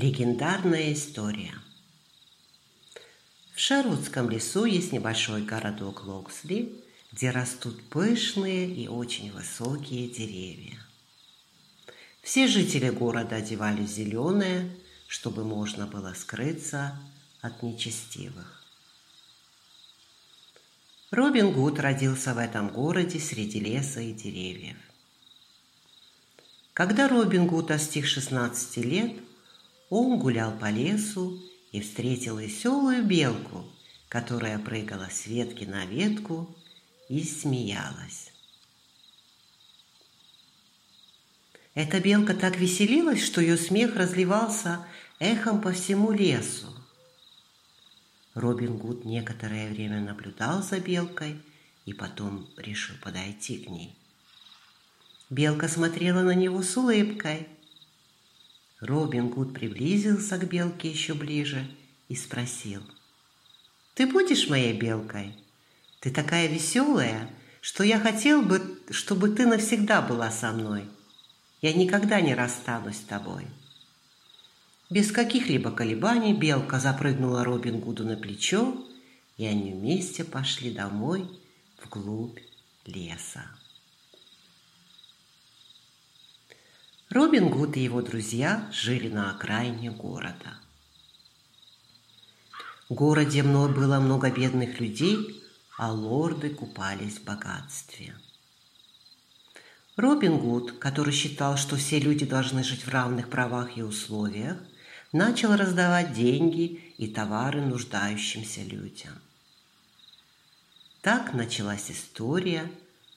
Легендарная история. В Шервудском лесу есть небольшой городок Локсли, где растут пышные и очень высокие деревья. Все жители города одевали зеленое, чтобы можно было скрыться от нечестивых. Робин Гуд родился в этом городе среди леса и деревьев. Когда Робин Гуд достиг 16 лет – он гулял по лесу и встретил веселую белку, которая прыгала с ветки на ветку и смеялась. Эта белка так веселилась, что ее смех разливался эхом по всему лесу. Робин Гуд некоторое время наблюдал за белкой и потом решил подойти к ней. Белка смотрела на него с улыбкой – Робин Гуд приблизился к белке еще ближе и спросил. «Ты будешь моей белкой? Ты такая веселая, что я хотел бы, чтобы ты навсегда была со мной. Я никогда не расстанусь с тобой». Без каких-либо колебаний белка запрыгнула Робин Гуду на плечо, и они вместе пошли домой вглубь леса. Робин Гуд и его друзья жили на окраине города. В городе было много бедных людей, а лорды купались в богатстве. Робин Гуд, который считал, что все люди должны жить в равных правах и условиях, начал раздавать деньги и товары нуждающимся людям. Так началась история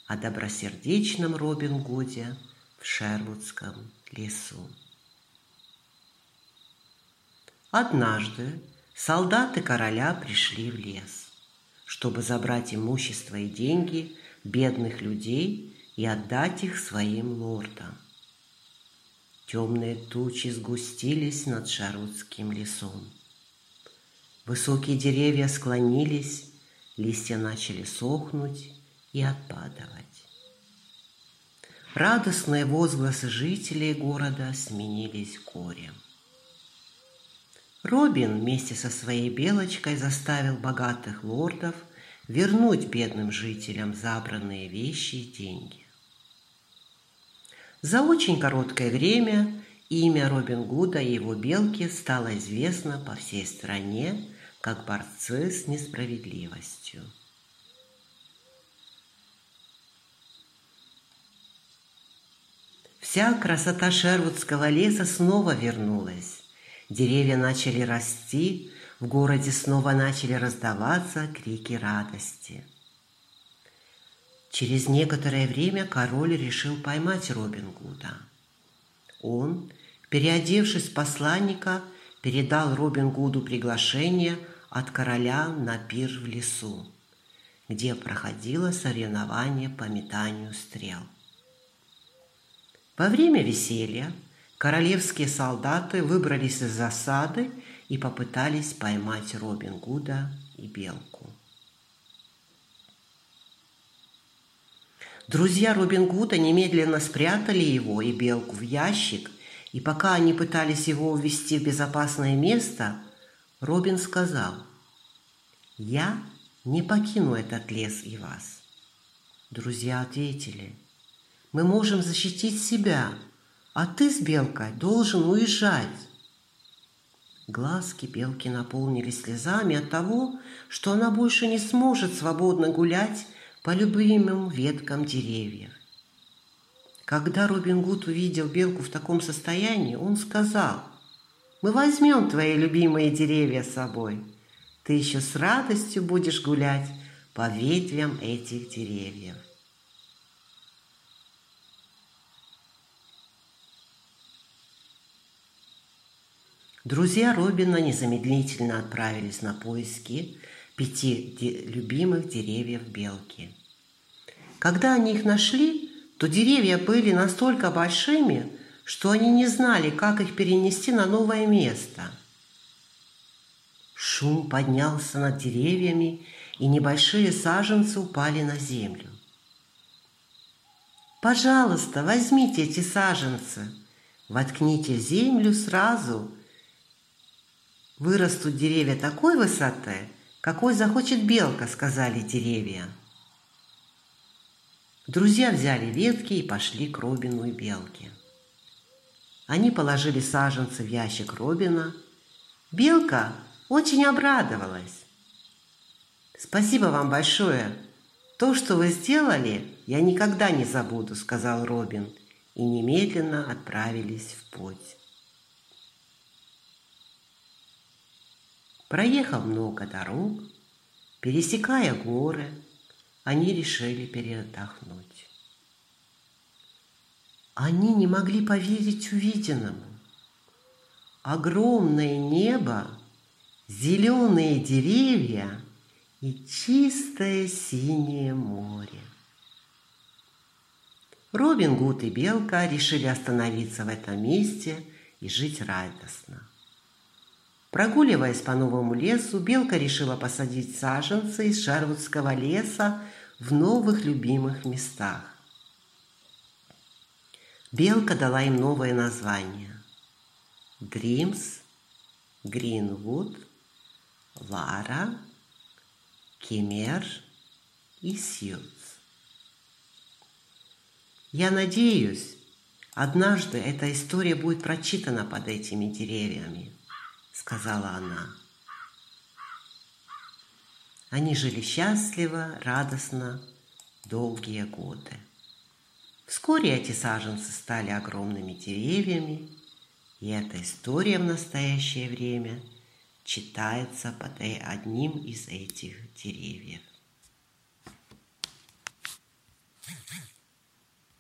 о добросердечном Робин Гуде – в Шервудском лесу. Однажды солдаты короля пришли в лес, чтобы забрать имущество и деньги бедных людей и отдать их своим лордам. Темные тучи сгустились над Шарутским лесом. Высокие деревья склонились, листья начали сохнуть и отпадать. Радостные возгласы жителей города сменились горем. Робин вместе со своей белочкой заставил богатых лордов вернуть бедным жителям забранные вещи и деньги. За очень короткое время имя Робин Гуда и его белки стало известно по всей стране как борцы с несправедливостью. Вся красота Шервудского леса снова вернулась. Деревья начали расти, в городе снова начали раздаваться крики радости. Через некоторое время король решил поймать Робин Гуда. Он, переодевшись в посланника, передал Робин Гуду приглашение от короля на пир в лесу, где проходило соревнование по метанию стрел. Во время веселья королевские солдаты выбрались из засады и попытались поймать Робин Гуда и Белку. Друзья Робин Гуда немедленно спрятали его и Белку в ящик, и пока они пытались его увести в безопасное место, Робин сказал, «Я не покину этот лес и вас». Друзья ответили, мы можем защитить себя, а ты с Белкой должен уезжать. Глазки Белки наполнились слезами от того, что она больше не сможет свободно гулять по любимым веткам деревьев. Когда Робин Гуд увидел Белку в таком состоянии, он сказал, «Мы возьмем твои любимые деревья с собой. Ты еще с радостью будешь гулять по ветвям этих деревьев». Друзья Робина незамедлительно отправились на поиски пяти де- любимых деревьев белки. Когда они их нашли, то деревья были настолько большими, что они не знали, как их перенести на новое место. Шум поднялся над деревьями, и небольшие саженцы упали на землю. «Пожалуйста, возьмите эти саженцы, воткните землю сразу – Вырастут деревья такой высоты, какой захочет белка, сказали деревья. Друзья взяли ветки и пошли к Робину и Белке. Они положили саженцы в ящик Робина. Белка очень обрадовалась. «Спасибо вам большое. То, что вы сделали, я никогда не забуду», — сказал Робин, и немедленно отправились в путь. Проехав много дорог, пересекая горы, они решили переотдохнуть. Они не могли поверить увиденному. Огромное небо, зеленые деревья и чистое синее море. Робин Гуд и Белка решили остановиться в этом месте и жить радостно. Прогуливаясь по новому лесу, Белка решила посадить саженцы из Шарвудского леса в новых любимых местах. Белка дала им новое название. Дримс, Гринвуд, Лара, Кемер и Сьюз. Я надеюсь, однажды эта история будет прочитана под этими деревьями – сказала она. Они жили счастливо, радостно, долгие годы. Вскоре эти саженцы стали огромными деревьями, и эта история в настоящее время читается под э, одним из этих деревьев.